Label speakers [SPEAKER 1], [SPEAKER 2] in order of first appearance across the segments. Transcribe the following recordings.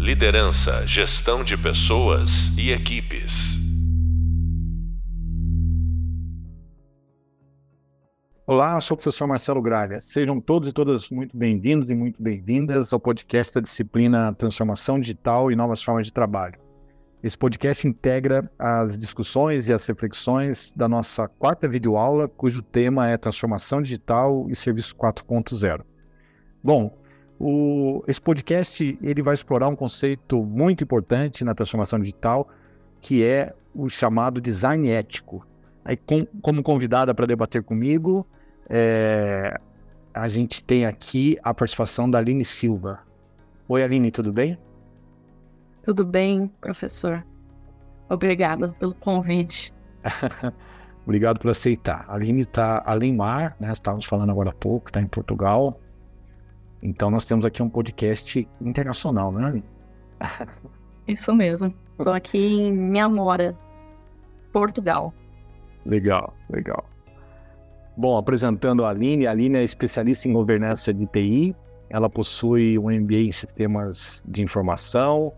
[SPEAKER 1] Liderança, gestão de pessoas e equipes.
[SPEAKER 2] Olá, sou o professor Marcelo Gralha. Sejam todos e todas muito bem-vindos e muito bem-vindas ao podcast da disciplina Transformação Digital e Novas Formas de Trabalho. Esse podcast integra as discussões e as reflexões da nossa quarta videoaula, cujo tema é Transformação Digital e Serviço 4.0. Bom, o, esse podcast ele vai explorar um conceito muito importante na transformação digital, que é o chamado design ético. Aí, com, como convidada para debater comigo, é, a gente tem aqui a participação da Aline Silva. Oi, Aline, tudo bem?
[SPEAKER 3] Tudo bem, professor. Obrigada pelo convite.
[SPEAKER 2] Obrigado por aceitar. A Aline está além mar, né? Estávamos falando agora há pouco, está em Portugal. Então nós temos aqui um podcast internacional, né?
[SPEAKER 3] Isso mesmo. Estou aqui em Minhamora, Portugal.
[SPEAKER 2] Legal, legal. Bom, apresentando a Aline, a Aline é especialista em governança de TI, ela possui um MBA em sistemas de informação,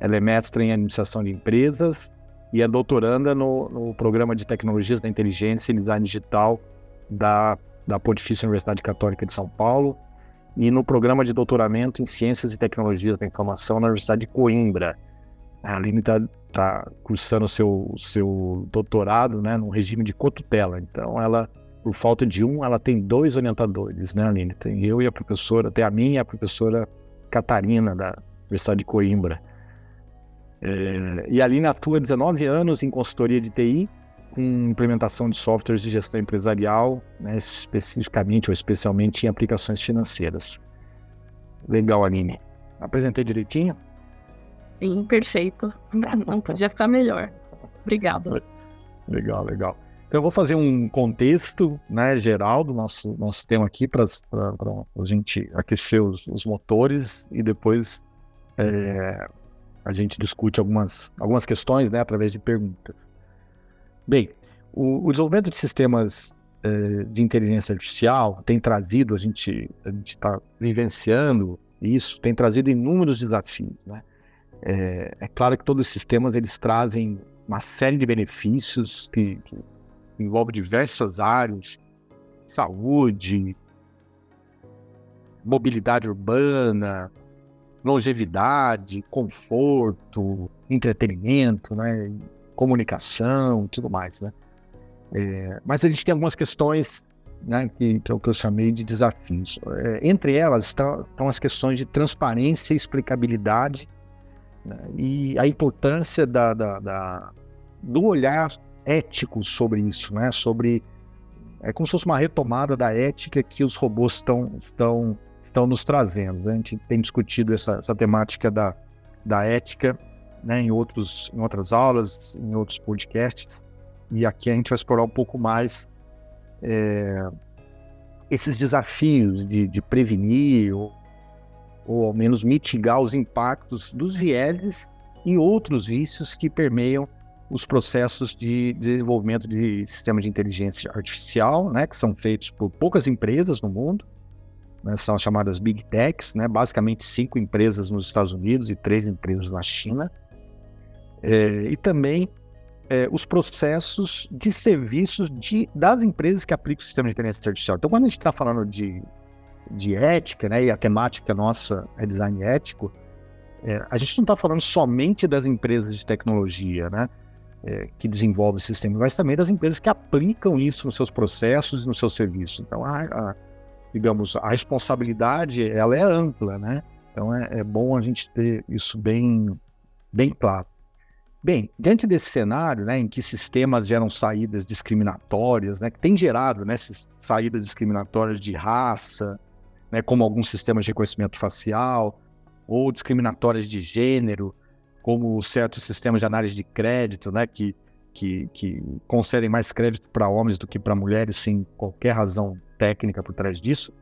[SPEAKER 2] ela é mestra em administração de empresas e é doutoranda no, no programa de tecnologias da inteligência e design digital da, da Pontifícia Universidade Católica de São Paulo e no programa de doutoramento em ciências e tecnologias da informação na Universidade de Coimbra. A Aline está tá cursando seu seu doutorado né, no regime de cotutela, então ela por falta de um, ela tem dois orientadores, né, Aline? Tem eu e a professora, tem a minha e a professora Catarina, da Universidade de Coimbra. É, e a Aline atua 19 anos em consultoria de TI, com implementação de softwares de gestão empresarial, né, especificamente ou especialmente em aplicações financeiras. Legal, Aline. Apresentei direitinho?
[SPEAKER 3] Sim, perfeito. Não podia ficar melhor. Obrigado.
[SPEAKER 2] Legal, legal. Então, eu vou fazer um contexto né, geral do nosso, nosso tema aqui para a gente aquecer os, os, motores e depois é, a gente discute algumas, algumas questões né, através de perguntas. Bem, o, o desenvolvimento de sistemas é, de inteligência artificial tem trazido, a gente a está vivenciando isso, tem trazido inúmeros desafios. Né? É, é, claro que todos os sistemas eles trazem uma série de benefícios que, que envolve diversas áreas, saúde, mobilidade urbana, longevidade, conforto, entretenimento, né, comunicação, tudo mais, né? É, mas a gente tem algumas questões, né, que, que é o que eu chamei de desafios. É, entre elas estão, estão, as questões de transparência e explicabilidade né, e a importância da, da, da, do olhar ético sobre isso, né? Sobre é como se fosse uma retomada da ética que os robôs estão estão estão nos trazendo. Né? A gente tem discutido essa, essa temática da, da ética né, em, outros, em outras aulas, em outros podcasts, e aqui a gente vai explorar um pouco mais é, esses desafios de, de prevenir ou, ou ao menos mitigar os impactos dos vieses e outros vícios que permeiam os processos de desenvolvimento de sistemas de inteligência artificial, né, que são feitos por poucas empresas no mundo, né, são chamadas Big Techs, né, basicamente cinco empresas nos Estados Unidos e três empresas na China, é, e também é, os processos de serviços de, das empresas que aplicam o sistema de inteligência artificial. Então, quando a gente está falando de, de ética, né, e a temática nossa é design ético, é, a gente não está falando somente das empresas de tecnologia, né? é, que desenvolve o sistema, mas também das empresas que aplicam isso nos seus processos e nos seus serviços. Então, a, a, digamos, a responsabilidade ela é ampla, né? Então é, é, bom a gente ter isso bem, bem claro. Bem, diante desse cenário, né, em que sistemas geram saídas discriminatórias, né, que tem gerado né, saídas discriminatórias de raça, né, como alguns sistemas de reconhecimento facial, ou discriminatórias de gênero, como certos sistemas de análise de crédito, né, que, que, que concedem mais crédito para homens do que para mulheres, sem qualquer razão técnica por trás disso,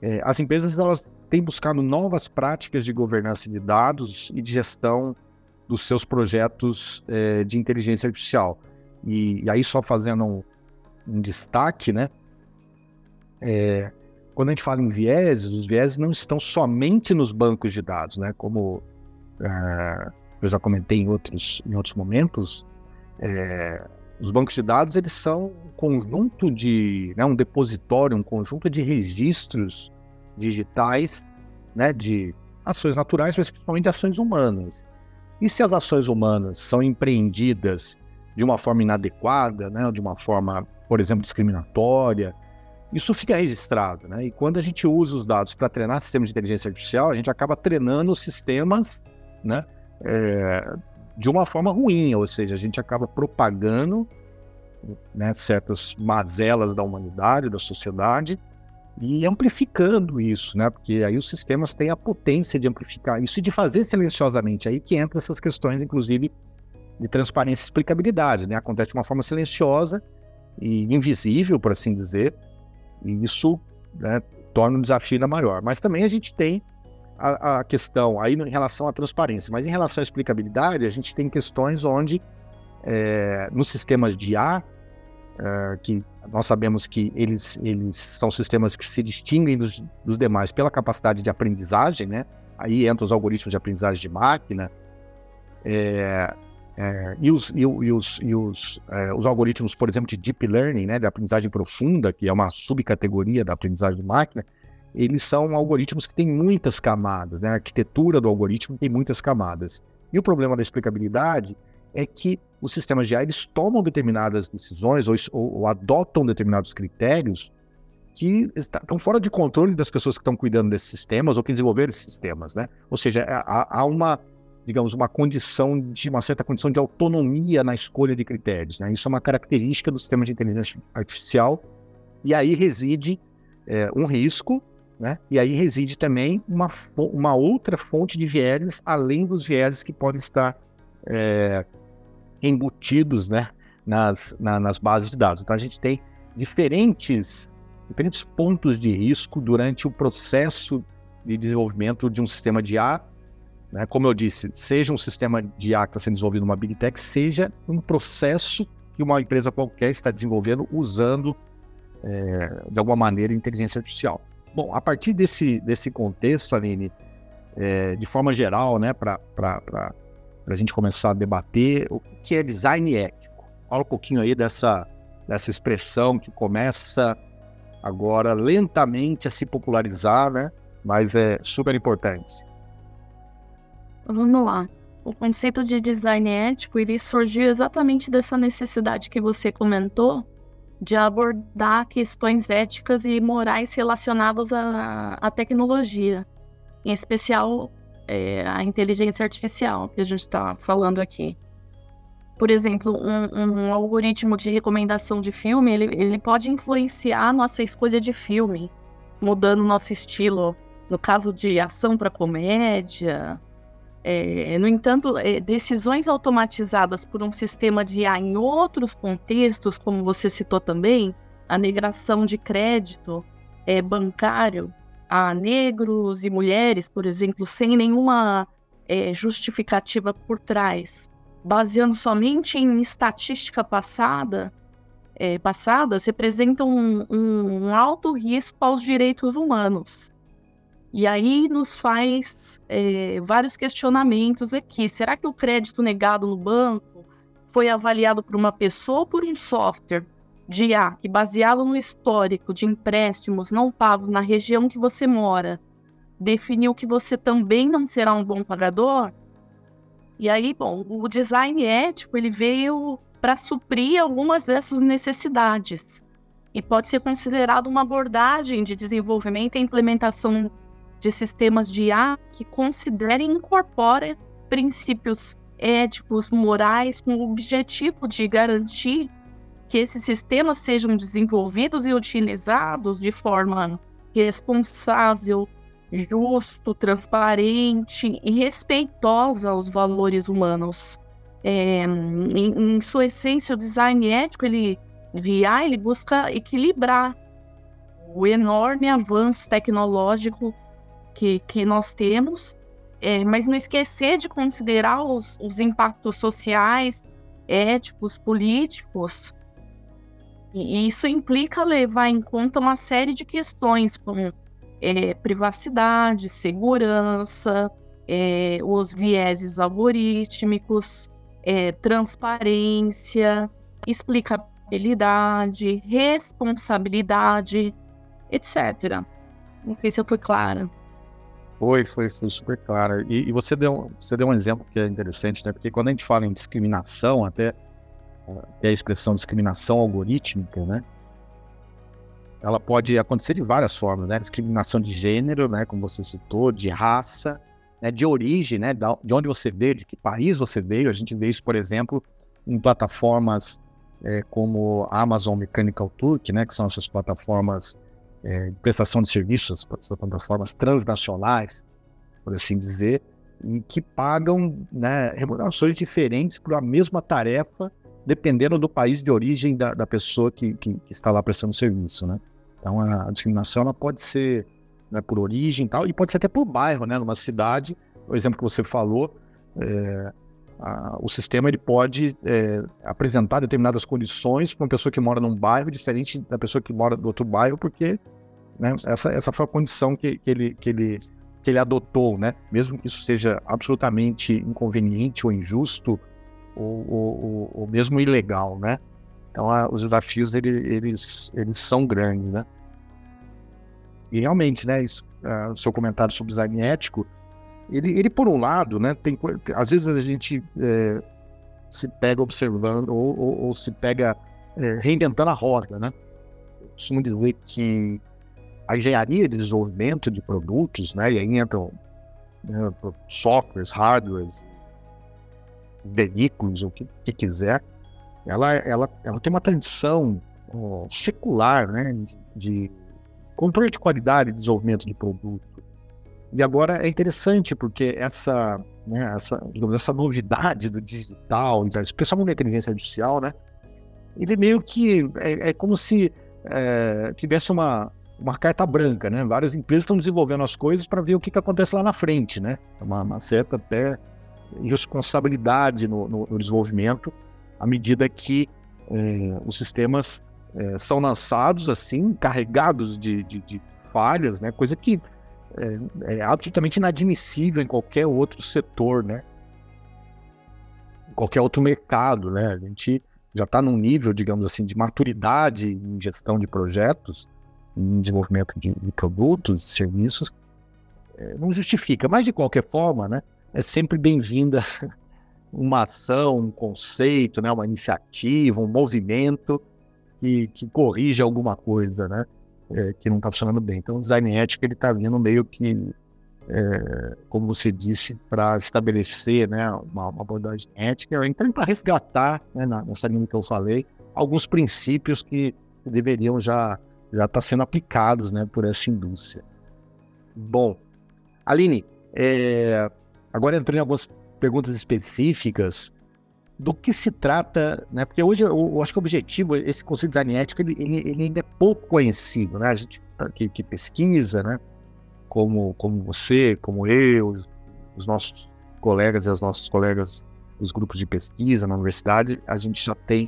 [SPEAKER 2] é, as empresas elas têm buscado novas práticas de governança de dados e de gestão dos seus projetos é, de inteligência artificial. E, e, aí, só fazendo um, um destaque, né? É, quando a gente fala em vieses, os vieses não estão somente nos bancos de dados, né? Como é, eu já comentei em outros, em outros momentos, é, os bancos de dados eles são um conjunto de, né, um depositório, um conjunto de registros digitais, né, de ações naturais, mas principalmente ações humanas. E se as ações humanas são empreendidas de uma forma inadequada, né, de uma forma, por exemplo, discriminatória, isso fica registrado, né? E quando a gente usa os dados para treinar sistemas de inteligência artificial, a gente acaba treinando os sistemas, né, é, de uma forma ruim, ou seja, a gente acaba propagando né, certas mazelas da humanidade, da sociedade, e amplificando isso, né? Porque aí os sistemas têm a potência de amplificar isso e de fazer silenciosamente. Aí que entra essas questões, inclusive, de transparência e explicabilidade, né? Acontece de uma forma silenciosa e invisível, por assim dizer, e isso né, torna o desafio ainda maior. Mas também a gente tem a, a, questão aí em relação à transparência, mas em relação à explicabilidade, a gente tem questões onde é, nos sistemas de IA, é, que nós sabemos que eles, eles são sistemas que se distinguem dos, dos demais pela capacidade de aprendizagem, né? Aí entram os algoritmos de aprendizagem de máquina, é, é, e, os, e, e, os, e os, é, os, algoritmos, por exemplo, de deep learning, né, de aprendizagem profunda, que é uma subcategoria da aprendizagem de máquina, eles são algoritmos que têm muitas camadas, né? a arquitetura do algoritmo tem muitas camadas. E o problema da explicabilidade é que os sistemas de AI eles tomam determinadas decisões ou, ou, ou adotam determinados critérios que estão fora de controle das pessoas que estão cuidando desses sistemas ou que desenvolveram esses sistemas, né? Ou seja, há, há uma digamos, uma condição de uma certa condição de autonomia na escolha de critérios. Né? Isso é uma característica do sistema de inteligência artificial e aí reside é, um risco, né? E aí reside também uma, uma outra fonte de vieses além dos vieses que podem estar é, embutidos, né? Nas, na, nas bases de dados. Então a gente tem diferentes diferentes pontos de risco durante o processo de desenvolvimento de um sistema de IA né? Como eu disse, seja um sistema de IA que está sendo desenvolvido numa Big Tech, seja um processo que uma empresa qualquer está desenvolvendo usando, é, de alguma maneira, inteligência artificial. Bom, a partir desse, desse contexto, Aline, é, de forma geral, né, para a gente começar a debater o que é design ético. Fala um pouquinho aí dessa, dessa expressão que começa agora lentamente a se popularizar, né, mas é super importante.
[SPEAKER 3] Vamos lá. O conceito de design ético ele surgiu exatamente dessa necessidade que você comentou de abordar questões éticas e morais relacionadas à, à tecnologia, em especial é, a inteligência artificial que a gente está falando aqui. Por exemplo, um, um, algoritmo de recomendação de filme ele, ele pode influenciar nossa escolha de filme, mudando nosso estilo. No caso de ação para comédia, é, no entanto, é, decisões automatizadas por um sistema de IA em outros contextos, como você citou também, a migração de crédito é, bancário a negros e mulheres, por exemplo, sem nenhuma é, justificativa por trás, baseando somente em estatística passada, é, passadas, representam um, um alto risco aos direitos humanos. E aí nos faz é, vários questionamentos aqui. Será que o crédito negado no banco foi avaliado por uma pessoa ou por um software de IA que, baseado no histórico de empréstimos não pagos na região que você mora, definiu que você também não será um bom pagador? E aí, bom, o design ético ele veio para suprir algumas dessas necessidades e pode ser considerado uma abordagem de desenvolvimento e implementação de sistemas de IA que considerem e incorporem princípios éticos, morais, com o objetivo de garantir que esses sistemas sejam desenvolvidos e utilizados de forma responsável, justo, transparente e respeitosa aos valores humanos. É, em, em, sua essência, o design ético, ele, IA, ele busca equilibrar o enorme avanço tecnológico que, que nós temos, é, mas não esquecer de considerar os, os impactos sociais, éticos, políticos. E isso implica levar em conta uma série de questões, como é, privacidade, segurança, é, os vieses algorítmicos, é, transparência, explicabilidade, responsabilidade, etc. Não sei se eu fui clara.
[SPEAKER 2] Foi, foi, foi super clara. E, e, você, deu, você deu um exemplo que é interessante, né? Porque quando a gente fala em discriminação, até, até a expressão discriminação algorítmica, né? Ela pode acontecer de várias formas, né? Discriminação de gênero, né? Como você citou, de raça, né? de origem, né? De onde você veio, de que país você veio. A gente vê isso, por exemplo, em plataformas é, como Amazon Mechanical Turk, né? Que são essas plataformas é, de prestação de serviços, essas plataformas transnacionais, por assim dizer, e que pagam né, remunerações diferentes por a mesma tarefa, dependendo do país de origem da, da pessoa que, que, está lá prestando serviço, né? Então a discriminação ela pode ser né, por origem e tal, e pode ser até por bairro, né? Numa cidade, o exemplo que você falou, é, a, o sistema ele pode é, apresentar determinadas condições para uma pessoa que mora num bairro diferente da pessoa que mora do outro bairro, porque né, essa, essa foi a condição que, que, ele, que, ele, que ele adotou, né? mesmo que isso seja absolutamente inconveniente ou injusto ou, ou, ou mesmo ilegal. Né? Então, a, os desafios eles, eles, eles são grandes. Né? E realmente, né, isso, seu comentário sobre design ético ele, ele por um lado, né, tem, às vezes a gente é, se pega observando ou, ou, ou se pega é, reinventando a roda, né? Eu costumo dizer que a engenharia de desenvolvimento de produtos, né, e aí entram né, softwares, hardwares, veículos, o que, que quiser, ela, ela, ela tem uma tradição ó, secular, né, de controle de qualidade e desenvolvimento de produto. E agora é interessante porque essa, né, essa, digamos, essa novidade do digital, especialmente da inteligência artificial, né, ele meio que é, é como se é, tivesse uma, uma carta branca, né? Várias empresas estão desenvolvendo as coisas para ver o que, que acontece lá na frente, né? É uma, uma certa até responsabilidade no, no, no, desenvolvimento à medida que é, os sistemas é, são lançados assim, carregados de, de, de falhas, né? Coisa que é, é absolutamente inadmissível em qualquer outro setor, né? Em qualquer outro mercado, né? A gente já está num nível, digamos assim, de maturidade em gestão de projetos, em desenvolvimento de, de produtos, serviços, é, não justifica. Mas, de qualquer forma, né? É sempre bem-vinda uma ação, um conceito, né? Uma iniciativa, um movimento que, que corrige alguma coisa, né? é, que não está funcionando bem. Então, o design ético ele está vindo meio que, é, como você disse, para estabelecer né, uma, uma abordagem ética, então para resgatar, né, nessa linha que eu falei, alguns princípios que deveriam já já estar tá sendo aplicados né, por essa indústria. Bom, Aline, é, agora entrando em algumas perguntas específicas, do que se trata, né? Porque hoje eu, eu acho que o objetivo, esse conceito de design ético, ele, ele, ele, ainda é pouco conhecido, né? A gente que, que, pesquisa, né? Como, como você, como eu, os nossos colegas e as nossas colegas dos grupos de pesquisa na universidade, a gente já tem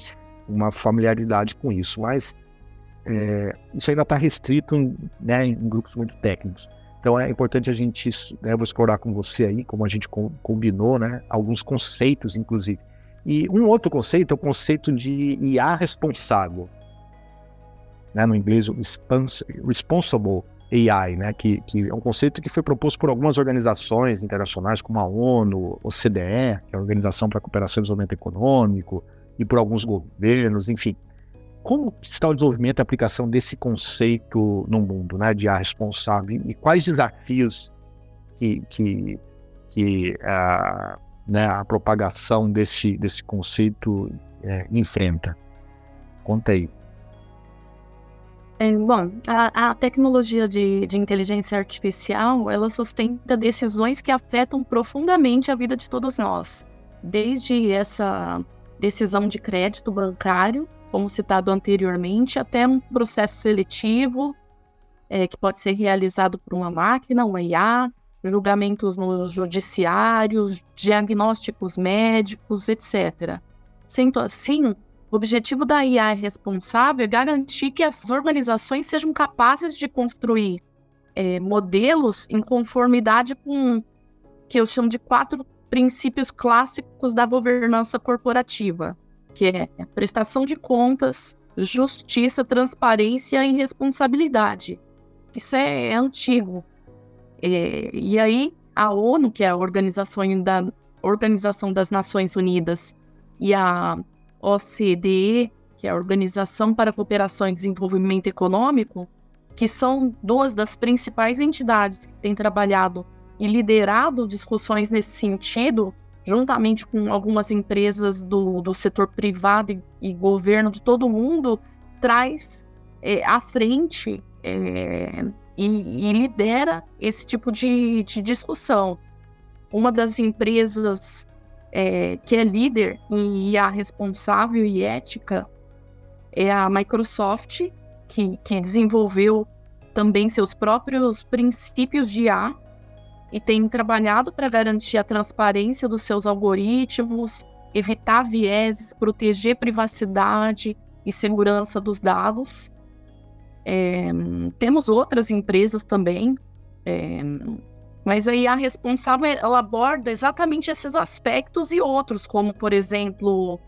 [SPEAKER 2] uma familiaridade com isso, mas é, isso ainda está restrito né, em grupos muito técnicos. Então é importante a gente, né, vou explorar com você aí, como a gente combinou, né, alguns conceitos, inclusive. E um outro conceito é o conceito de IA responsável. Né, no inglês, Responsible AI, né, que, que é um conceito que foi proposto por algumas organizações internacionais, como a ONU, o CDE, que é a Organização para a Cooperação e Desenvolvimento Econômico, e por alguns governos, enfim. Como está o desenvolvimento e aplicação desse conceito no mundo, né, de IA responsável, e quais desafios que, que, que uh, né, a propagação desse, desse conceito é, enfrenta? Conta aí.
[SPEAKER 3] É, bom, a, a tecnologia de, de, inteligência artificial, ela sustenta decisões que afetam profundamente a vida de todos nós. Desde essa decisão de crédito bancário, como citado anteriormente, até um processo seletivo é, que pode ser realizado por uma máquina, uma IA, julgamentos nos judiciários, diagnósticos médicos, etc. Sendo assim, o objetivo da IA responsável é garantir que as organizações sejam capazes de construir é, modelos em conformidade com que eu chamo de quatro princípios clássicos da governança corporativa, que é prestação de contas, justiça, transparência e responsabilidade. Isso é, é antigo. É, e aí, a ONU, que é a Organização, da, Organização das Nações Unidas, e a OCDE, que é a Organização para a Cooperação e Desenvolvimento Econômico, que são duas das principais entidades que têm trabalhado e liderado discussões nesse sentido, juntamente com algumas empresas do, do setor privado e, e governo de todo mundo, traz é, à frente é, e, e, lidera esse tipo de, de, discussão. Uma das empresas é, que é líder em IA responsável e ética é a Microsoft, que, que desenvolveu também seus próprios princípios de IA e tem trabalhado para garantir a transparência dos seus algoritmos, evitar vieses, proteger privacidade e segurança dos dados. É, temos outras empresas também, é, mas aí a responsável ela aborda exatamente esses aspectos e outros, como por exemplo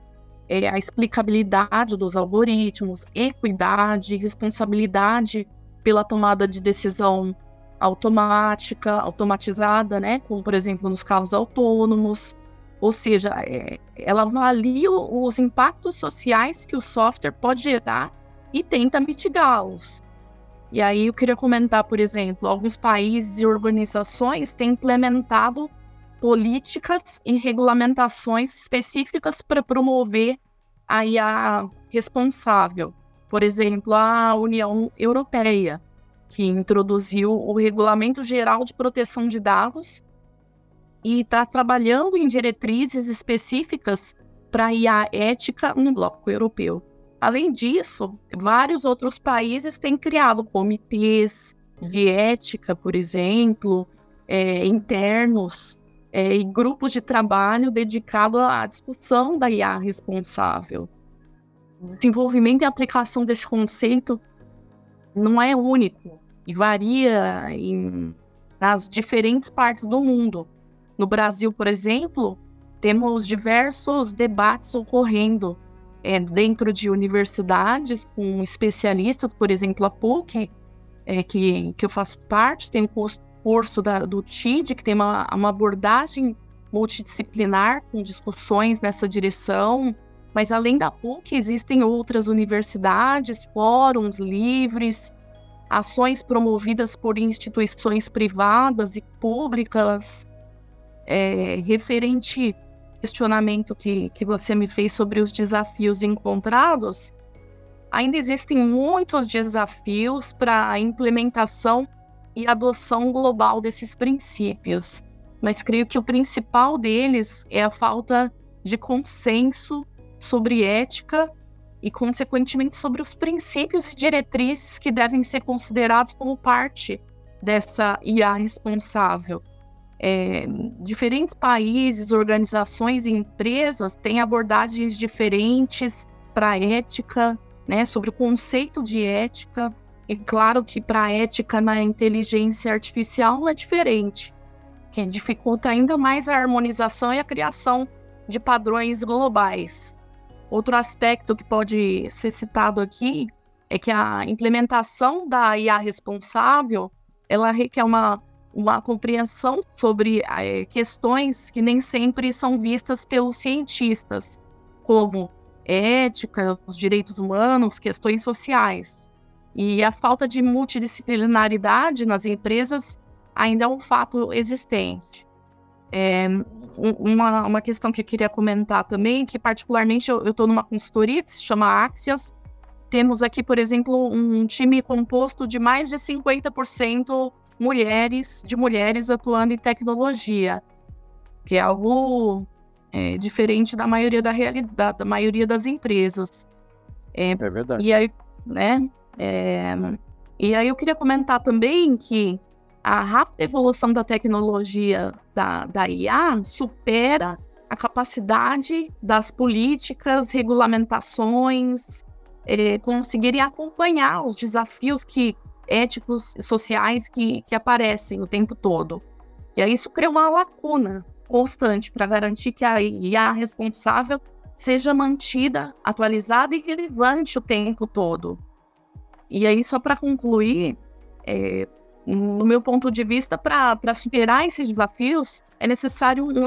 [SPEAKER 3] é, a explicabilidade dos algoritmos, equidade, responsabilidade pela tomada de decisão automática, automatizada, né? Como, por exemplo, nos carros autônomos. Ou seja, é, ela avalia os impactos sociais que o software pode gerar e tenta mitigá-los. E aí eu queria comentar, por exemplo, alguns países e organizações têm implementado políticas e regulamentações específicas para promover a IA responsável. Por exemplo, a União Europeia que introduziu o Regulamento Geral de Proteção de Dados e está trabalhando em diretrizes específicas para IA ética no bloco europeu. Além disso, vários outros países têm criado comitês de ética, por exemplo, é, internos é, e grupos de trabalho dedicados à discussão da IA responsável. Desenvolvimento e aplicação desse conceito não é único e varia em, nas diferentes partes do mundo. No Brasil, por exemplo, temos diversos debates ocorrendo é, dentro de universidades com especialistas, por exemplo, a PUC, é, que, que eu faço parte, tem um curso, curso da, do TID, que tem uma, uma abordagem multidisciplinar com discussões nessa direção. Mas além da PUC, existem outras universidades, fóruns livres, ações promovidas por instituições privadas e públicas, é, referente questionamento que, que você me fez sobre os desafios encontrados, ainda existem muitos desafios para a implementação e adoção global desses princípios. Mas creio que o principal deles é a falta de consenso sobre ética e, consequentemente, sobre os princípios e diretrizes que devem ser considerados como parte dessa IA responsável. É, diferentes países, organizações e empresas têm abordagens diferentes para a ética, né, sobre o conceito de ética. E claro que para a ética na inteligência artificial é diferente, que dificulta ainda mais a harmonização e a criação de padrões globais. Outro aspecto que pode ser citado aqui é que a implementação da IA responsável ela requer uma, uma compreensão sobre é, questões que nem sempre são vistas pelos cientistas, como ética, os direitos humanos, questões sociais. E a falta de multidisciplinaridade nas empresas ainda é um fato existente. É, uma, uma questão que eu queria comentar também, que particularmente eu estou numa consultoria que se chama Axias. Temos aqui, por exemplo, um time composto de mais de 50% mulheres, de mulheres atuando em tecnologia, que é algo é, diferente da maioria da realidade, da maioria das empresas.
[SPEAKER 2] É, é verdade.
[SPEAKER 3] E aí, né? É, e aí eu queria comentar também que a rápida evolução da tecnologia da, da IA supera a capacidade das políticas, regulamentações, eh, conseguirem acompanhar os desafios que, éticos sociais que, que aparecem o tempo todo. E aí isso cria uma lacuna constante para garantir que a IA responsável seja mantida, atualizada e relevante o tempo todo. E aí, só para concluir, é, no meu ponto de vista, para superar esses desafios, é necessário um,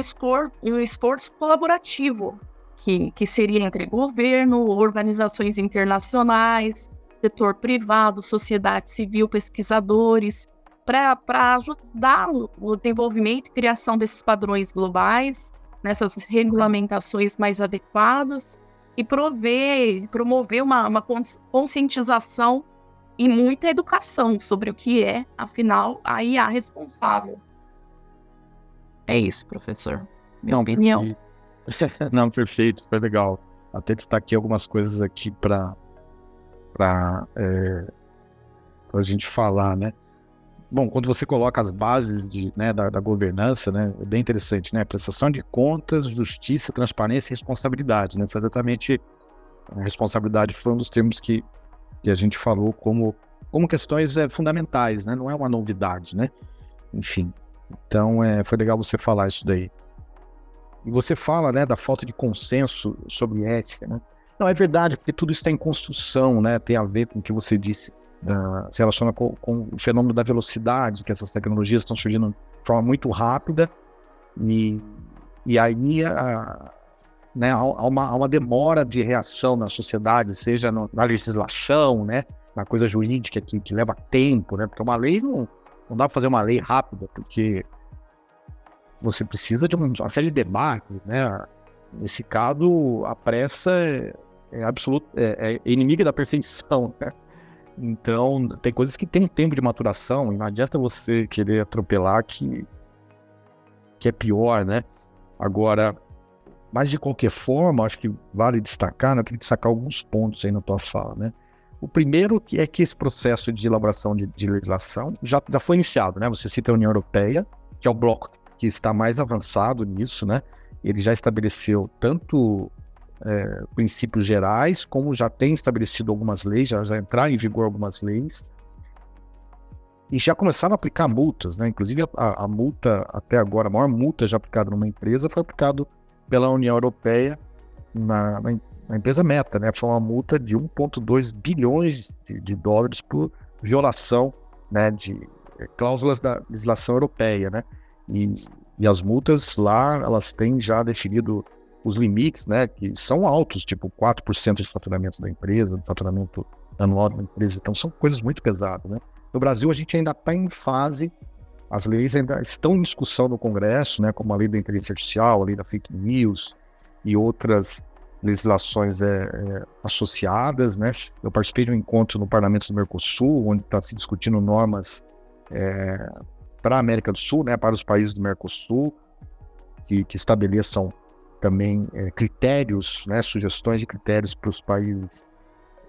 [SPEAKER 3] um esforço colaborativo, que, que seria entre governo, organizações internacionais, setor privado, sociedade civil, pesquisadores, para ajudar o desenvolvimento e criação desses padrões globais, nessas regulamentações mais adequadas e prover, promover uma, uma conscientização e muita educação sobre o que é, afinal, a IA responsável. É isso, professor. Minha Não, opinião.
[SPEAKER 2] Perfeito. Não, perfeito, foi legal. Até destaquei algumas coisas aqui para para é, a gente falar, né? Bom, quando você coloca as bases de, né, da, da, governança, né, é bem interessante, né? Prestação de contas, justiça, transparência e responsabilidade, né? Foi exatamente a responsabilidade foi um dos termos que, que a gente falou como, como questões é, fundamentais, né? Não é uma novidade, né? Enfim, então é, foi legal você falar isso daí. E você fala, né, da falta de consenso sobre ética, né? Não, é verdade, porque tudo está em construção, né? Tem a ver com o que você disse se relaciona com, com, o fenômeno da velocidade, que essas tecnologias estão surgindo de forma muito rápida, e, e aí uh, né, há, uma, há uma demora de reação na sociedade, seja no, na legislação, né, na coisa jurídica que, que leva tempo, né, porque uma lei não, não dá para fazer uma lei rápida, porque você precisa de uma, uma série de debates, né, nesse caso a pressa é, é absoluta, é, é inimiga da perfeição, né? Então, tem coisas que tem um tempo de maturação, e não adianta você querer atropelar que, que é pior, né? Agora, mas de qualquer forma, acho que vale destacar, né? eu queria destacar alguns pontos aí na tua fala, né? O primeiro é que esse processo de elaboração de, de legislação já, já foi iniciado, né? Você cita a União Europeia, que é o bloco que está mais avançado nisso, né? Ele já estabeleceu tanto é, princípios gerais, como já tem estabelecido algumas leis, já, já entraram em vigor algumas leis, e já começaram a aplicar multas, né? Inclusive a, a multa até agora, a maior multa já aplicada numa empresa foi aplicado pela União Europeia na, na, na empresa Meta, né? Foi uma multa de 1,2 bilhões de, de, dólares por violação, né? De é, cláusulas da legislação europeia, né? E, e as multas lá, elas têm já definido os limites, né, que são altos, tipo 4% de faturamento da empresa, do faturamento anual da empresa, então são coisas muito pesadas, né. No Brasil, a gente ainda está em fase, as leis ainda estão em discussão no Congresso, né, como a lei da inteligência artificial, a lei da fake news e outras legislações é, é, associadas, né. Eu participei de um encontro no Parlamento do Mercosul, onde está se discutindo normas é, para a América do Sul, né, para os países do Mercosul, que, que estabeleçam também é, critérios, né, sugestões de critérios para os países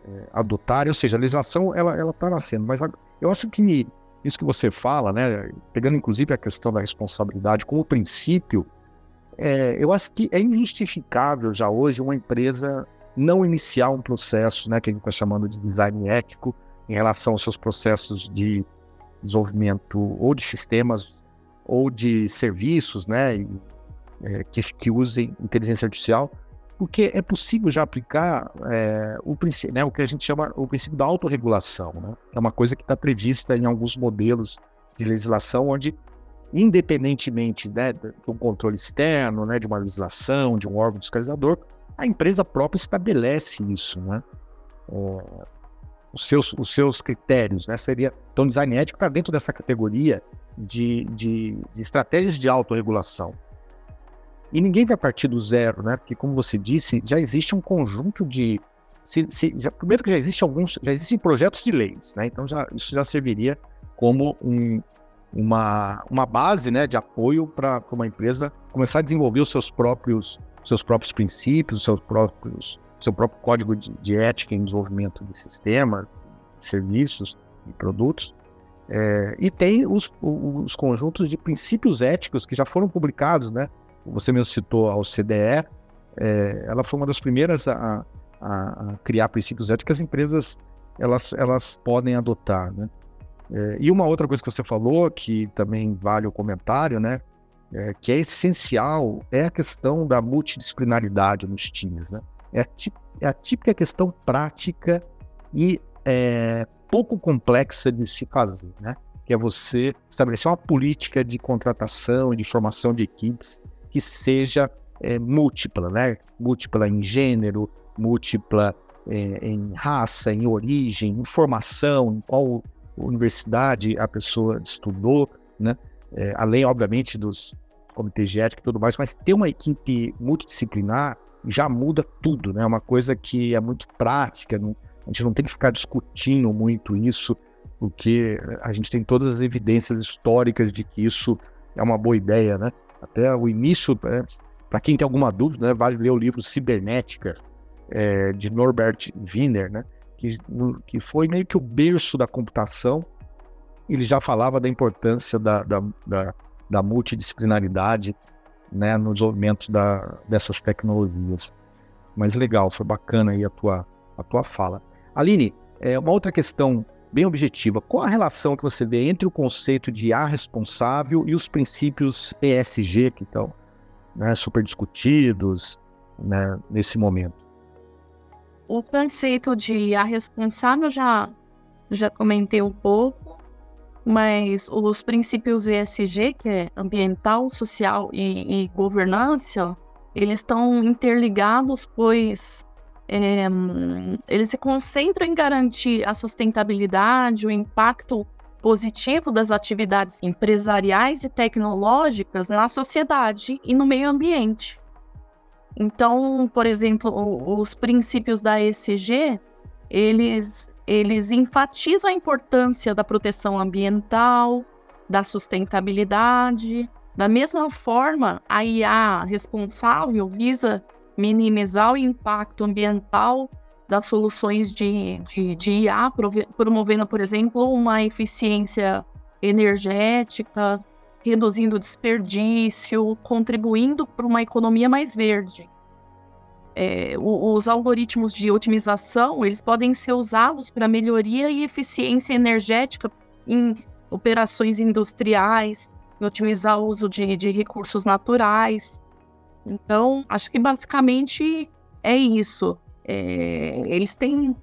[SPEAKER 2] é, adotarem, ou seja, a legislação ela ela está nascendo, mas a, eu acho que isso que você fala, né, pegando inclusive a questão da responsabilidade como princípio, é, eu acho que é injustificável já hoje uma empresa não iniciar um processo, né, que a gente está chamando de design ético em relação aos seus processos de desenvolvimento ou de sistemas ou de serviços, né, é, que, que usem inteligência artificial, porque é possível já aplicar é, o, princípio, né, o que a gente chama o princípio da autorregulação. Né? É uma coisa que está prevista em alguns modelos de legislação, onde, independentemente né, do controle externo, né, de uma legislação, de um órgão fiscalizador, a empresa própria estabelece isso. Né? Os, seus, os seus critérios. Né? Seria, então, design ético está dentro dessa categoria de, de, de estratégias de autorregulação. E ninguém vai partir do zero, né? Porque, como você disse, já existe um conjunto de. Se, se, já, primeiro que já existe alguns, já existem projetos de leis, né? Então já, isso já serviria como um, uma, uma base né, de apoio para uma empresa começar a desenvolver os seus próprios, seus próprios princípios, os seus próprios, seu próprio código de, de ética em desenvolvimento de sistemas, serviços e produtos. É, e tem os, os conjuntos de princípios éticos que já foram publicados, né? Você mesmo citou a OCDE, é, ela foi uma das primeiras a, a, a, criar princípios éticos que as empresas elas, elas podem adotar. Né? É, e uma outra coisa que você falou, que também vale o comentário, né? É, que é essencial, é a questão da multidisciplinaridade nos times, né? É a, é a típica questão prática e é, pouco complexa de se fazer, né? Que é você estabelecer uma política de contratação e de formação de equipes que seja é, múltipla, né? Múltipla em gênero, múltipla é, em raça, em origem, em formação, em qual universidade a pessoa estudou, né? É, além, obviamente, dos comitês de ética e tudo mais, mas ter uma equipe multidisciplinar já muda tudo, né? É uma coisa que é muito prática, não, a gente não tem que ficar discutindo muito isso, porque a gente tem todas as evidências históricas de que isso é uma boa ideia, né? Até o início, é, para quem tem alguma dúvida, né, vale ler o livro Cibernética, é, de Norbert Wiener, né? Que, que foi meio que o berço da computação. Ele já falava da importância da, da, da, da multidisciplinaridade né, no desenvolvimento da, dessas tecnologias. Mas legal, foi bacana aí a tua, a tua fala. Aline, é, uma outra questão bem objetiva. Qual a relação que você vê entre o conceito de A responsável e os princípios ESG que estão né, super discutidos né, nesse momento?
[SPEAKER 3] O conceito de A responsável já, já comentei um pouco, mas os princípios ESG, que é ambiental, social e, e governança, eles estão interligados, pois é, eles se concentram em garantir a sustentabilidade, o impacto positivo das atividades empresariais e tecnológicas na sociedade e no meio ambiente. Então, por exemplo, os princípios da ESG, eles, eles enfatizam a importância da proteção ambiental, da sustentabilidade. Da mesma forma, a IA responsável visa minimizar o impacto ambiental das soluções de, de, de IA, promovendo, por exemplo, uma eficiência energética, reduzindo desperdício, contribuindo para uma economia mais verde. É, os algoritmos de otimização eles podem ser usados para melhoria e eficiência energética em operações industriais, otimizar o uso de, de recursos naturais. Então, acho que basicamente é isso. É, eles têm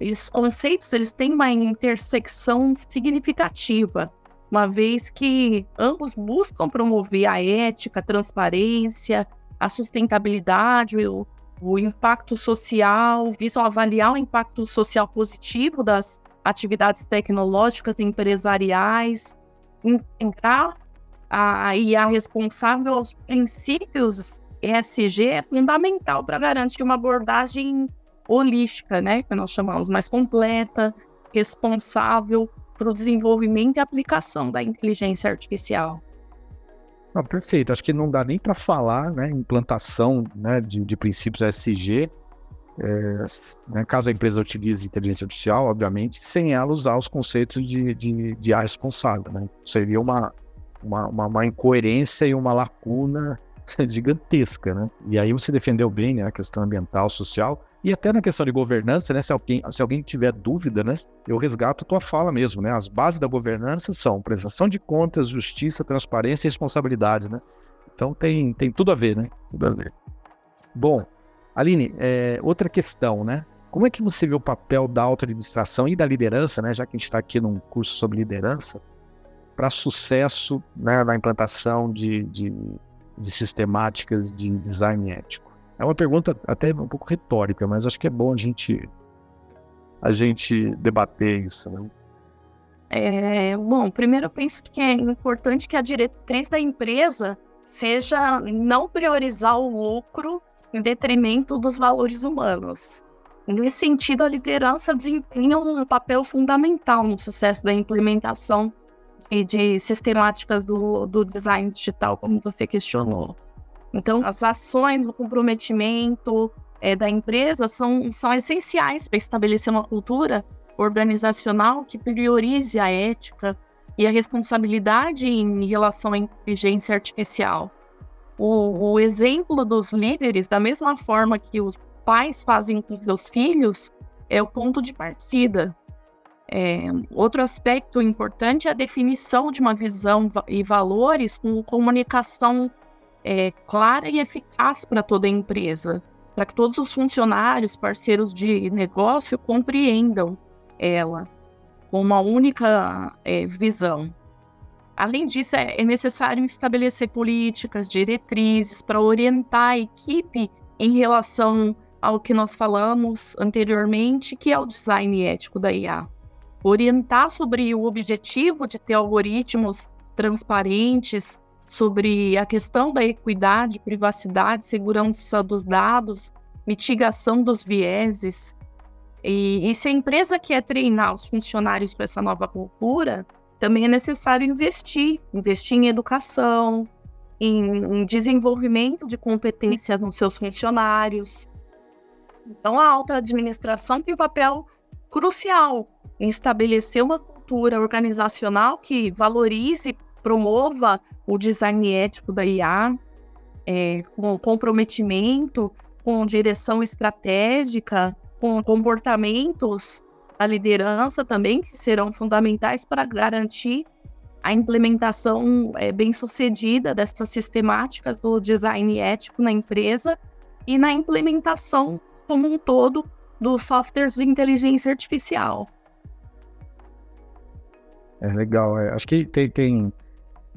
[SPEAKER 3] esses conceitos eles têm uma intersecção significativa uma vez que ambos buscam promover a ética, a transparência, a sustentabilidade, o, o impacto social, visam avaliar o impacto social positivo das atividades tecnológicas e empresariais, integrar a IA responsável aos princípios ESG é fundamental para garantir uma abordagem holística, né, que nós chamamos mais completa, responsável para o desenvolvimento e aplicação da inteligência artificial.
[SPEAKER 2] Não, perfeito. Acho que não dá nem para falar, né, implantação né, de, de princípios SG, é, né, caso a empresa utilize inteligência artificial, obviamente, sem ela usar os conceitos de, de, de A responsável. Né? Seria uma, uma, uma, uma, incoerência e uma lacuna gigantesca. Né? E aí você defendeu bem né, a questão ambiental, social, e até na questão de governança, né? Se alguém, se alguém tiver dúvida, né? Eu resgato a tua fala mesmo, né? As bases da governança são prestação de contas, justiça, transparência e responsabilidade, né? Então tem, tem tudo a ver, né? Tudo a ver. Bom, Aline, é, outra questão, né? Como é que você vê o papel da auto-administração e da liderança, né? Já que a gente está aqui num curso sobre liderança, para sucesso né, na implantação de, de, de sistemáticas de design ético? É uma pergunta até um pouco retórica, mas acho que é bom a gente a gente debater isso, né?
[SPEAKER 3] É, bom, primeiro eu penso que é importante que a diretriz da empresa seja não priorizar o lucro em detrimento dos valores humanos. Nesse sentido, a liderança desempenha um papel fundamental no sucesso da implementação e de sistemáticas do, do design digital, como você questionou. Então, as ações, o comprometimento é, da empresa são, são essenciais para estabelecer uma cultura organizacional que priorize a ética e a responsabilidade em relação à inteligência artificial. O, o exemplo dos líderes, da mesma forma que os pais fazem com seus filhos, é o ponto de partida. É, outro aspecto importante é a definição de uma visão e valores com comunicação é, clara e eficaz para toda a empresa, para que todos os funcionários, parceiros de negócio compreendam ela com uma única é, visão. Além disso, é, é necessário estabelecer políticas, diretrizes para orientar a equipe em relação ao que nós falamos anteriormente, que é o design ético da IA. Orientar sobre o objetivo de ter algoritmos transparentes, sobre a questão da equidade, privacidade, segurança dos dados, mitigação dos vieses. E, e se a empresa quer treinar os funcionários com essa nova cultura, também é necessário investir, investir em educação, em, em desenvolvimento de competências nos seus funcionários. Então, a alta administração tem um papel crucial em estabelecer uma cultura organizacional que valorize promova o design ético da IA, é, com comprometimento, com direção estratégica, com comportamentos da liderança também, que serão fundamentais para garantir a implementação é, bem sucedida dessas sistemáticas do design ético na empresa e na implementação como um todo dos softwares de inteligência artificial.
[SPEAKER 2] É legal. É, acho que tem, tem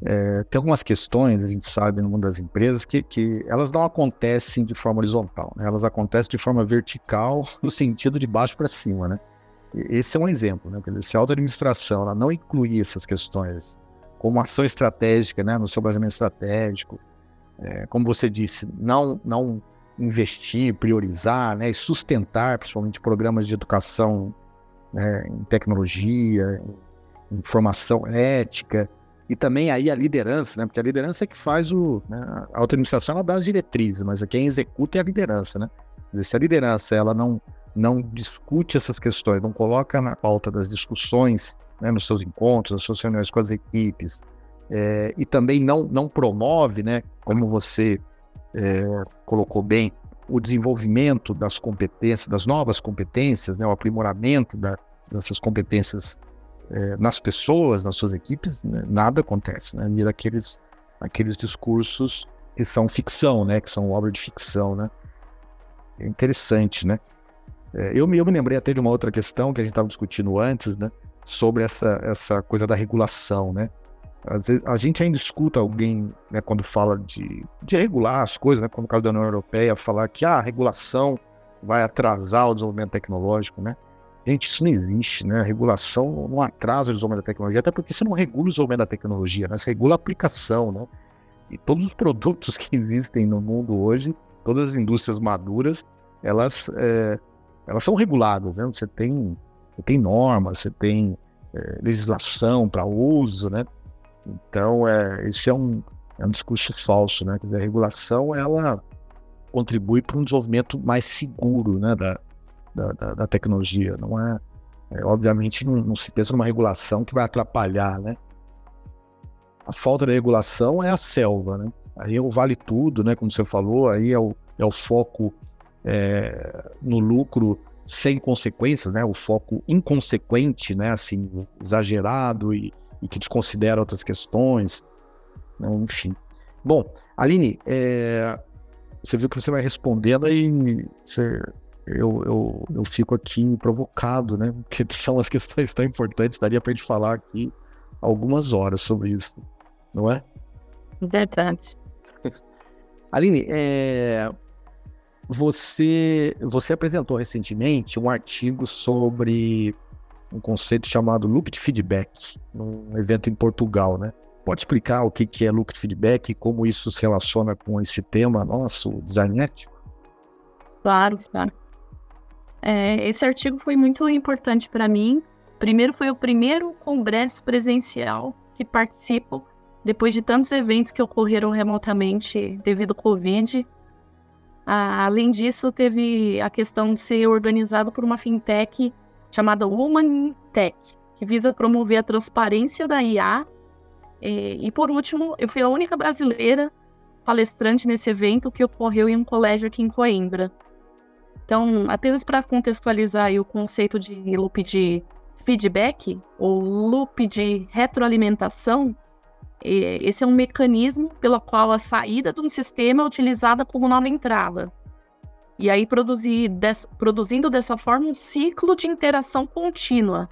[SPEAKER 2] é, tem algumas questões, a gente sabe, no mundo das empresas, que, que elas não acontecem de forma horizontal, né? elas acontecem de forma vertical, no sentido de baixo para cima. Né? Esse é um exemplo. Né? Dizer, se a auto-administração não incluir essas questões como ação estratégica, né? no seu baseamento estratégico, é, como você disse, não, não investir, priorizar né? e sustentar, principalmente, programas de educação né? em tecnologia, em formação ética, e também aí a liderança, né? Porque a liderança é que faz o. Né? A auto-administração ela dá as diretrizes, mas quem executa é a liderança, né? Se a liderança ela não, não discute essas questões, não coloca na pauta das discussões, né, nos seus encontros, nas suas reuniões com as equipes, é, e também não, não promove, né, como você é, colocou bem, o desenvolvimento das competências, das novas competências, né, o aprimoramento da, dessas competências é, nas pessoas, nas suas equipes, né, nada acontece, né? Vira aqueles, aqueles discursos que são ficção, né? Que são obra de ficção, né? É interessante, né? É, eu, me, eu me lembrei até de uma outra questão que a gente estava discutindo antes, né? Sobre essa, essa coisa da regulação, né? Às vezes, a gente ainda escuta alguém, né, quando fala de, de regular as coisas, né, como no caso da União Europeia, falar que ah, a regulação vai atrasar o desenvolvimento tecnológico, né? Gente, isso não existe, né? A regulação não atrasa o desenvolvimento da tecnologia, até porque você não regula o desenvolvimento da tecnologia, né? Você regula a aplicação, né? E todos os produtos que existem no mundo hoje, todas as indústrias maduras, elas, é, elas são reguladas, né? Você tem, você tem normas, você tem é, legislação para uso, né? Então, é, esse é um, é um discurso falso, né? a regulação, ela contribui para um desenvolvimento mais seguro, né? Da, da, da, tecnologia. Não é, é obviamente, não, não, se pensa numa regulação que vai atrapalhar, né? A falta de regulação é a selva, né? Aí é o vale tudo, né? Como você falou, aí é o, é o foco é, no lucro sem consequências, né? O foco inconsequente, né? Assim, exagerado e, e que desconsidera outras questões. Né? Enfim. Bom, Aline, é, você viu que você vai respondendo aí você eu, eu, eu fico aqui provocado, né? Porque são as questões tão importantes, daria para a gente falar aqui algumas horas sobre isso, não é?
[SPEAKER 3] Verdade.
[SPEAKER 2] Aline, é, você, você apresentou recentemente um artigo sobre um conceito chamado loop de feedback, num evento em Portugal, né? Pode explicar o que, é loop de feedback e como isso se relaciona com esse tema nosso, design ético?
[SPEAKER 3] Claro, claro. É, esse artigo foi muito importante para mim. Primeiro, foi o primeiro congresso presencial que participo depois de tantos eventos que ocorreram remotamente devido ao Covid. Ah, além disso, teve a questão de ser organizado por uma fintech chamada Woman Tech, que visa promover a transparência da IA. E, e por último, eu fui a única brasileira palestrante nesse evento que ocorreu em um colégio aqui em Coimbra. Então, apenas para contextualizar o conceito de loop de feedback, ou loop de retroalimentação, esse é um mecanismo pelo qual a saída de um sistema é utilizada como nova entrada. E aí produzir des, produzindo dessa forma um ciclo de interação contínua.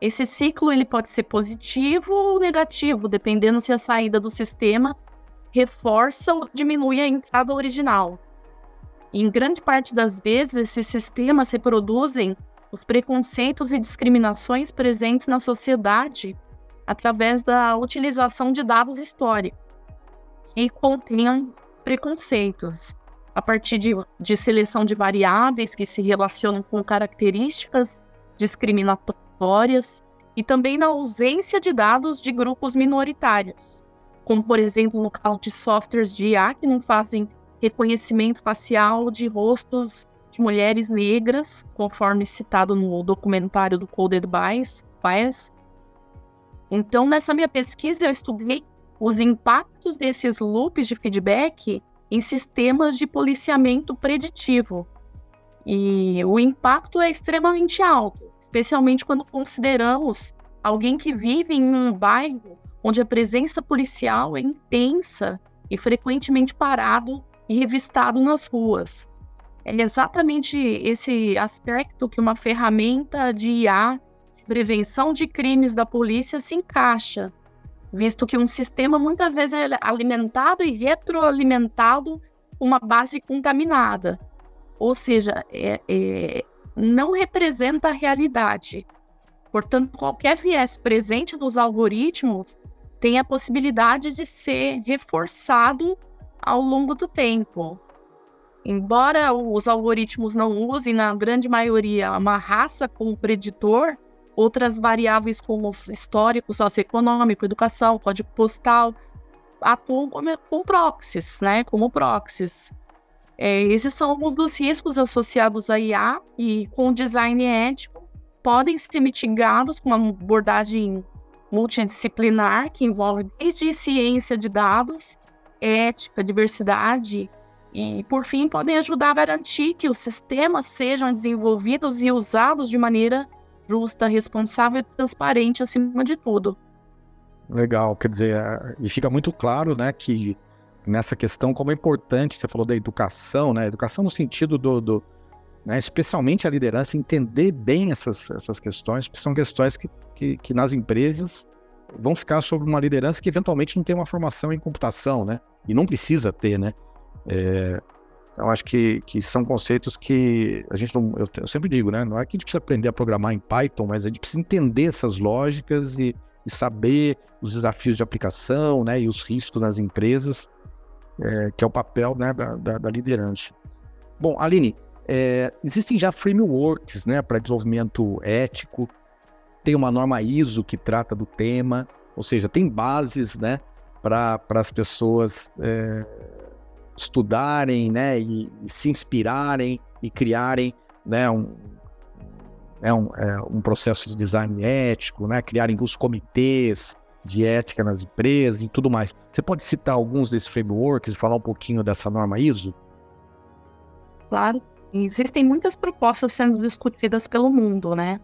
[SPEAKER 3] Esse ciclo ele pode ser positivo ou negativo, dependendo se a saída do sistema reforça ou diminui a entrada original. E em grande parte das vezes, esses sistemas reproduzem os preconceitos e discriminações presentes na sociedade através da utilização de dados históricos que contenham preconceitos, a partir de, de seleção de variáveis que se relacionam com características discriminatórias e também na ausência de dados de grupos minoritários, como, por exemplo, no caso de softwares de IA que não fazem reconhecimento facial de rostos de mulheres negras, conforme citado no documentário do Coded Bias, Bias. Então, nessa minha pesquisa, eu estudei os impactos desses loops de feedback em sistemas de policiamento preditivo. E o impacto é extremamente alto, especialmente quando consideramos alguém que vive em um bairro onde a presença policial é intensa e frequentemente parado e revistado nas ruas. É exatamente esse aspecto que uma ferramenta de IA prevenção de crimes da polícia se encaixa, visto que um sistema muitas vezes é alimentado e retroalimentado uma base contaminada. Ou seja, é, é, não representa a realidade. Portanto, qualquer viés presente nos algoritmos tem a possibilidade de ser reforçado ao longo do tempo. Embora os algoritmos não usem, na grande maioria, uma raça como preditor, Outras variáveis como histórico, socioeconômico, educação, código postal, atuam como, com proxies, né? Como proxies. É, esses são alguns dos riscos associados à IA e com design ético podem ser mitigados com uma abordagem multidisciplinar que envolve desde ciência de dados, ética, diversidade e, por fim, podem ajudar a garantir que os sistemas sejam desenvolvidos e usados de maneira justa, responsável e transparente acima de tudo.
[SPEAKER 2] Legal, quer dizer, é, e fica muito claro, né, que nessa questão como é importante, você falou da educação, né, educação no sentido do, do né, especialmente a liderança, entender bem essas, essas questões, porque são questões que, que, que nas empresas vão ficar sobre uma liderança que eventualmente não tem uma formação em computação, né, e não precisa ter, né, é, eu acho que, que são conceitos que a gente não. Eu, eu, sempre digo, né? Não é que a gente precisa aprender a programar em Python, mas a gente precisa entender essas lógicas e, e saber os desafios de aplicação, né? E os riscos nas empresas, é, que é o papel né, da, da, da liderança. Bom, Aline, é, existem já frameworks né, para desenvolvimento ético, tem uma norma ISO que trata do tema, ou seja, tem bases né, para as pessoas é, estudarem, né, e, e se inspirarem e criarem, né, um, é um, é um processo de design ético, né, criarem os comitês de ética nas empresas e tudo mais. Você pode citar alguns desses frameworks e falar um pouquinho dessa norma ISO?
[SPEAKER 3] Claro. Existem muitas propostas sendo discutidas pelo mundo, né?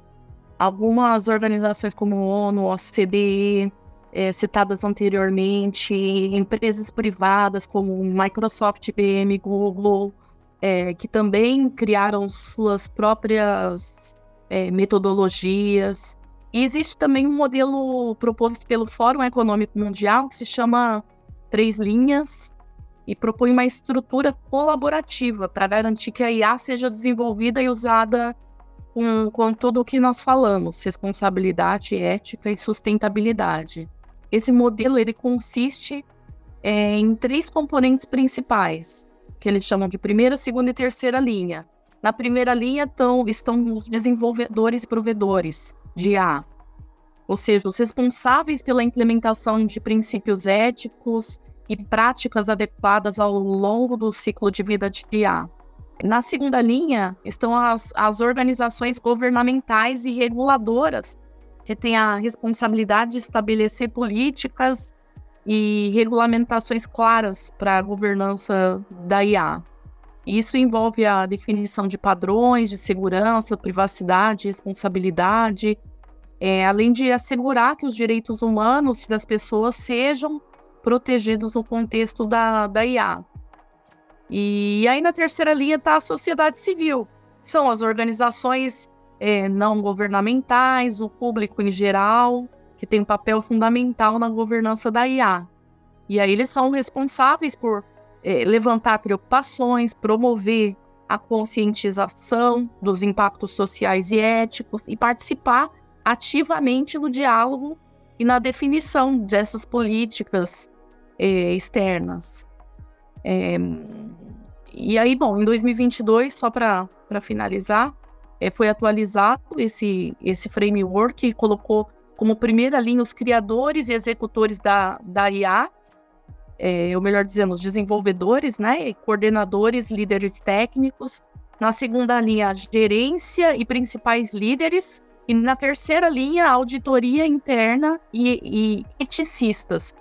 [SPEAKER 3] Algumas organizações como ONU, OCDE, é, citadas anteriormente, empresas privadas como Microsoft, IBM, Google, é, que também criaram suas próprias é, metodologias. E existe também um modelo proposto pelo Fórum Econômico Mundial que se chama Três Linhas e propõe uma estrutura colaborativa para garantir que a IA seja desenvolvida e usada com, com tudo o que nós falamos: responsabilidade, ética e sustentabilidade. Esse modelo ele consiste é, em três componentes principais, que eles chamam de primeira, segunda e terceira linha. Na primeira linha tão, estão os desenvolvedores e provedores de IA, ou seja, os responsáveis pela implementação de princípios éticos e práticas adequadas ao longo do ciclo de vida de IA. Na segunda linha estão as, as organizações governamentais e reguladoras que tem a responsabilidade de estabelecer políticas e regulamentações claras para a governança da IA. Isso envolve a definição de padrões de segurança, privacidade, responsabilidade, é, além de assegurar que os direitos humanos das pessoas sejam protegidos no contexto da, da IA. E aí na terceira linha está a sociedade civil, são as organizações é, não governamentais, o público em geral, que tem um papel fundamental na governança da IA. E aí eles são responsáveis por é, levantar preocupações, promover a conscientização dos impactos sociais e éticos e participar ativamente no diálogo e na definição dessas políticas é, externas. É, e aí, bom, em 2022, só para finalizar, é, foi atualizado esse, esse framework que colocou como primeira linha os criadores e executores da, da IA, é, ou melhor dizendo, os desenvolvedores, né, coordenadores, líderes técnicos. Na segunda linha, a gerência e principais líderes. E na terceira linha, auditoria interna e, e eticistas,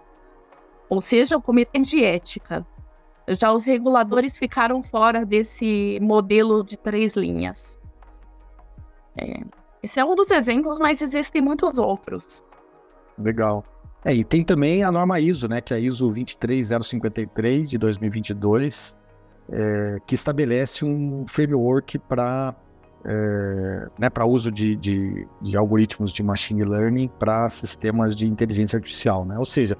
[SPEAKER 3] ou seja, o comitê de ética. Já os reguladores ficaram fora desse modelo de três linhas. É, esse é um dos exemplos, mas existem muitos outros.
[SPEAKER 2] Legal. É, e tem também a norma ISO, né, que é a ISO 23053 de 2022, é, que estabelece um framework para é, né, para uso de, de, de, algoritmos de machine learning para sistemas de inteligência artificial, né? Ou seja,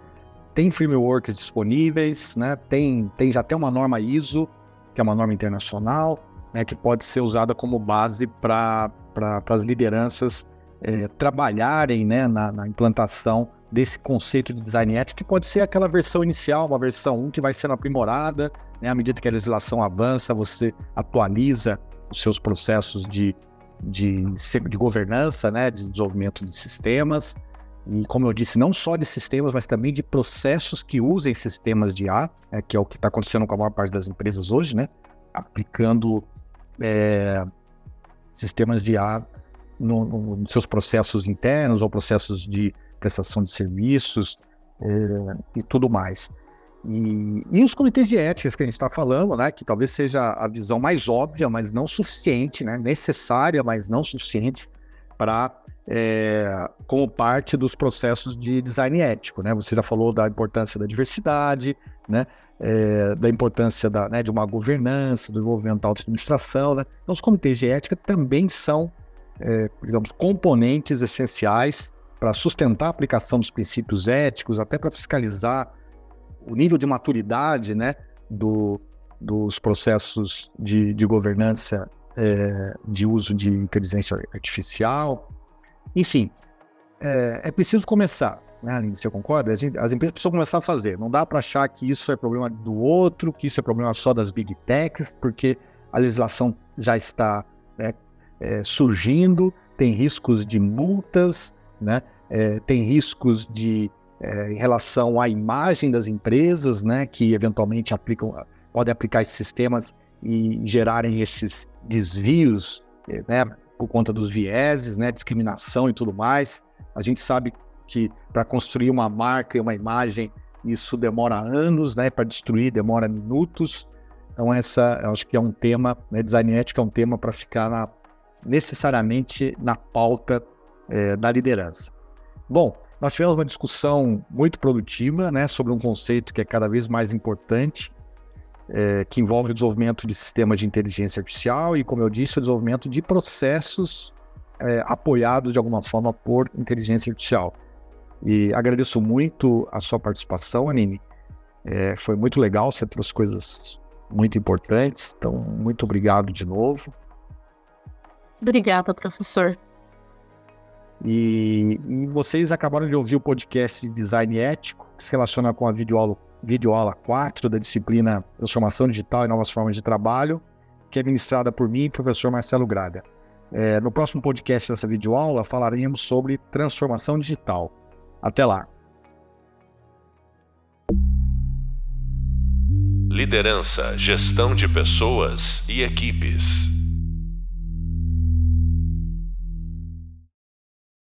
[SPEAKER 2] tem frameworks disponíveis, né? Tem, tem já tem uma norma ISO, que é uma norma internacional, né, que pode ser usada como base para as lideranças é, trabalharem né, na, na, implantação desse conceito de design ético, que pode ser aquela versão inicial, uma versão 1 que vai sendo aprimorada, né, à medida que a legislação avança, você atualiza os seus processos de, de, de governança, né, de desenvolvimento de sistemas, e como eu disse, não só de sistemas, mas também de processos que usem sistemas de IA, né, que é o que está acontecendo com a maior parte das empresas hoje, né? Aplicando é, sistemas de IA no, no, nos seus processos internos ou processos de prestação de serviços é, e tudo mais. E, e, os comitês de ética que a gente está falando, né, que talvez seja a visão mais óbvia, mas não suficiente, né, necessária, mas não suficiente para é, como parte dos processos de design ético, né? Você já falou da importância da diversidade, né? É, da importância da, né, de uma governança, do desenvolvimento da administração, né? Então, os comitês de ética também são, é, digamos, componentes essenciais para sustentar a aplicação dos princípios éticos, até para fiscalizar o nível de maturidade, né, do, dos processos de, de governança é, de uso de inteligência artificial. Enfim, é, é preciso começar, né, Aline, você concorda? As, as empresas precisam começar a fazer. Não dá para achar que isso é problema do outro, que isso é problema só das big techs, porque a legislação já está né, é, surgindo, tem riscos de multas, né, é, tem riscos de é, em relação à imagem das empresas, né, que eventualmente aplicam, podem aplicar esses sistemas e gerarem esses desvios, né, por conta dos vieses, né, discriminação e tudo mais. A gente sabe que para construir uma marca e uma imagem isso demora anos, né, para destruir demora minutos. Então essa, eu acho que é um tema, né, design ético é um tema para ficar na, necessariamente na pauta é, da liderança. Bom, nós tivemos uma discussão muito produtiva, né, sobre um conceito que é cada vez mais importante, é, que envolve o desenvolvimento de sistemas de inteligência artificial e, como eu disse, o desenvolvimento de processos é, apoiados de alguma forma por inteligência artificial. E agradeço muito a sua participação, Anine. É, foi muito legal, você trouxe coisas muito importantes, então muito obrigado de novo.
[SPEAKER 3] Obrigada, professor.
[SPEAKER 2] E, e, vocês acabaram de ouvir o podcast de Design Ético, que se relaciona com a videoaula videoaula 4 da disciplina Transformação Digital e Novas Formas de Trabalho, que é ministrada por mim e professor Marcelo Graga. É, no próximo podcast dessa videoaula falaremos sobre transformação digital. Até lá!
[SPEAKER 1] Liderança, gestão de pessoas e equipes.